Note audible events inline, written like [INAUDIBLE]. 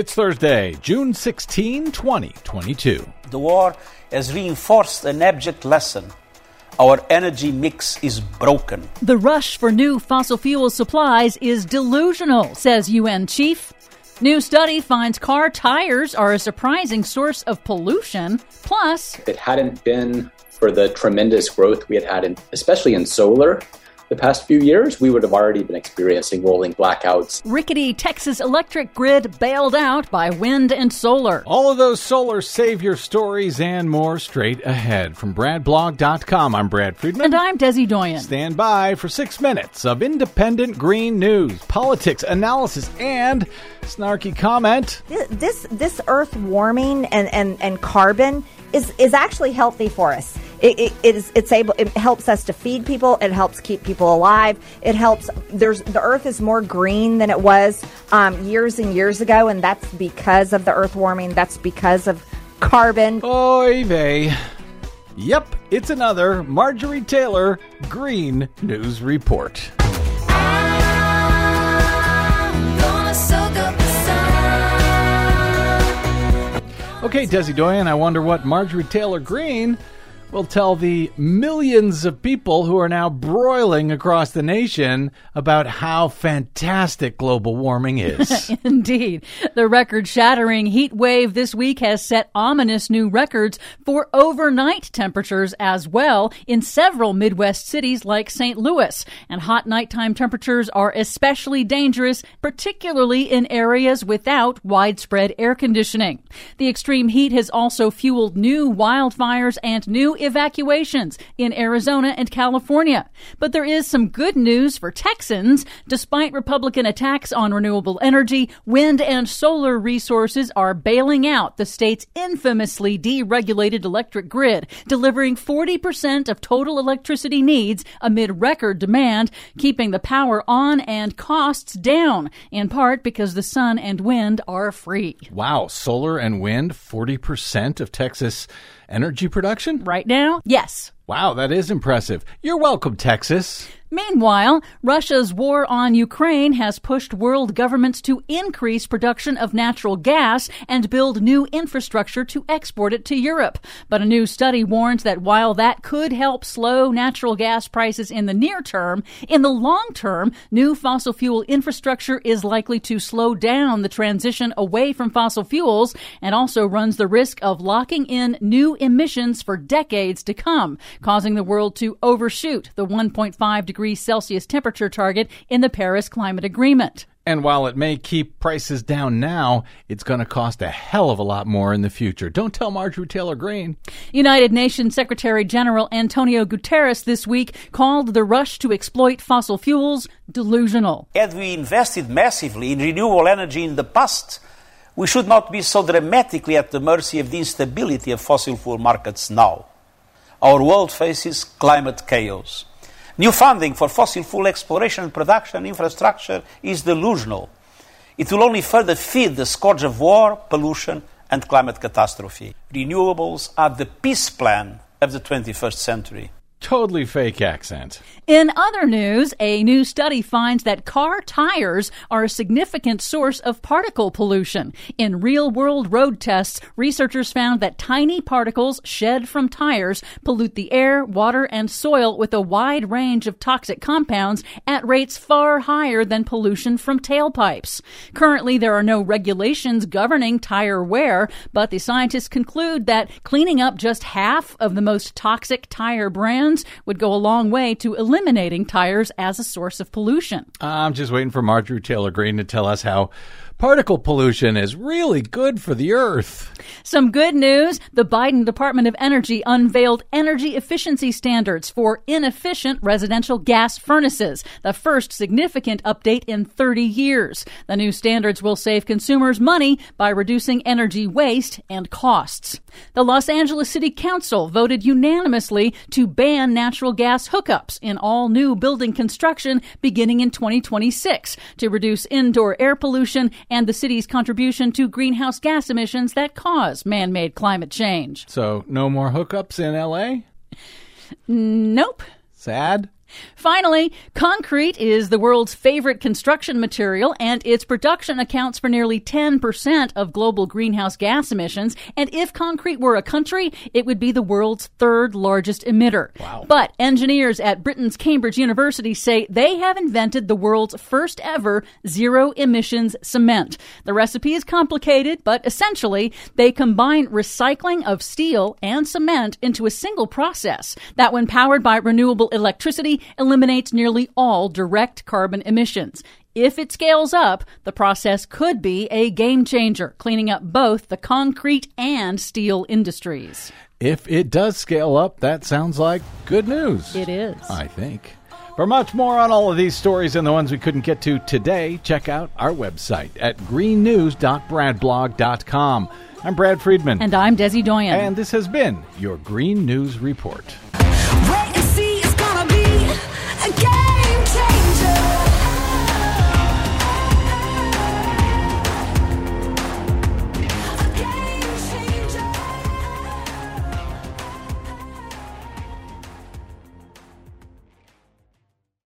It's Thursday, June 16, 2022. The war has reinforced an abject lesson. Our energy mix is broken. The rush for new fossil fuel supplies is delusional, says UN chief. New study finds car tires are a surprising source of pollution. Plus, if it hadn't been for the tremendous growth we had had, in, especially in solar, the past few years, we would have already been experiencing rolling blackouts. Rickety Texas electric grid bailed out by wind and solar. All of those solar savior stories and more straight ahead. From BradBlog.com, I'm Brad Friedman. And I'm Desi Doyen. Stand by for six minutes of independent green news, politics, analysis, and snarky comment. This this Earth warming and, and, and carbon is, is actually healthy for us. It, it, it is it's able it helps us to feed people. It helps keep people alive. It helps. There's the Earth is more green than it was um, years and years ago, and that's because of the Earth warming. That's because of carbon. Oy vey. Yep, it's another Marjorie Taylor Green News Report. Okay, Desi Doyen, I wonder what Marjorie Taylor Greene will tell the millions of people who are now broiling across the nation about how fantastic global warming is. [LAUGHS] Indeed. The record shattering heat wave this week has set ominous new records for overnight temperatures as well in several Midwest cities like St. Louis. And hot nighttime temperatures are especially dangerous, particularly in areas without widespread air conditioning. The extreme heat has also fueled new wildfires and new evacuations in Arizona and California. But there is some good news for Texans. Despite Republican attacks on renewable energy, wind and solar resources are bailing out the state's infamously deregulated electric grid, delivering 40% of total electricity needs amid record demand, keeping the power on and costs down, in part because the sun and wind are free. Wow, solar and wind, 40% of Texas energy production? Right now, yes. Wow, that is impressive. You're welcome, Texas. Meanwhile, Russia's war on Ukraine has pushed world governments to increase production of natural gas and build new infrastructure to export it to Europe. But a new study warns that while that could help slow natural gas prices in the near term, in the long term, new fossil fuel infrastructure is likely to slow down the transition away from fossil fuels and also runs the risk of locking in new emissions for decades to come, causing the world to overshoot the 1.5 degree degrees Celsius temperature target in the Paris Climate Agreement. And while it may keep prices down now, it's going to cost a hell of a lot more in the future. Don't tell Marjorie Taylor Greene. United Nations Secretary General Antonio Guterres this week called the rush to exploit fossil fuels delusional. Had we invested massively in renewable energy in the past, we should not be so dramatically at the mercy of the instability of fossil fuel markets now. Our world faces climate chaos. New funding for fossil fuel exploration and production infrastructure is delusional. It will only further feed the scourge of war, pollution, and climate catastrophe. Renewables are the peace plan of the 21st century totally fake accent. In other news, a new study finds that car tires are a significant source of particle pollution. In real world road tests, researchers found that tiny particles shed from tires pollute the air, water, and soil with a wide range of toxic compounds at rates far higher than pollution from tailpipes. Currently, there are no regulations governing tire wear, but the scientists conclude that cleaning up just half of the most toxic tire brands would go a long way to eliminating tires as a source of pollution. I'm just waiting for Marjorie Taylor Greene to tell us how Particle pollution is really good for the earth. Some good news the Biden Department of Energy unveiled energy efficiency standards for inefficient residential gas furnaces, the first significant update in 30 years. The new standards will save consumers money by reducing energy waste and costs. The Los Angeles City Council voted unanimously to ban natural gas hookups in all new building construction beginning in 2026 to reduce indoor air pollution and the city's contribution to greenhouse gas emissions that cause man made climate change. So, no more hookups in LA? Nope. Sad? Finally, concrete is the world's favorite construction material, and its production accounts for nearly 10% of global greenhouse gas emissions. And if concrete were a country, it would be the world's third largest emitter. Wow. But engineers at Britain's Cambridge University say they have invented the world's first ever zero emissions cement. The recipe is complicated, but essentially, they combine recycling of steel and cement into a single process that, when powered by renewable electricity, eliminates nearly all direct carbon emissions. If it scales up, the process could be a game changer, cleaning up both the concrete and steel industries. If it does scale up, that sounds like good news. It is. I think. For much more on all of these stories and the ones we couldn't get to today, check out our website at greennews.bradblog.com. I'm Brad Friedman. And I'm Desi Doyen. And this has been your Green News Report.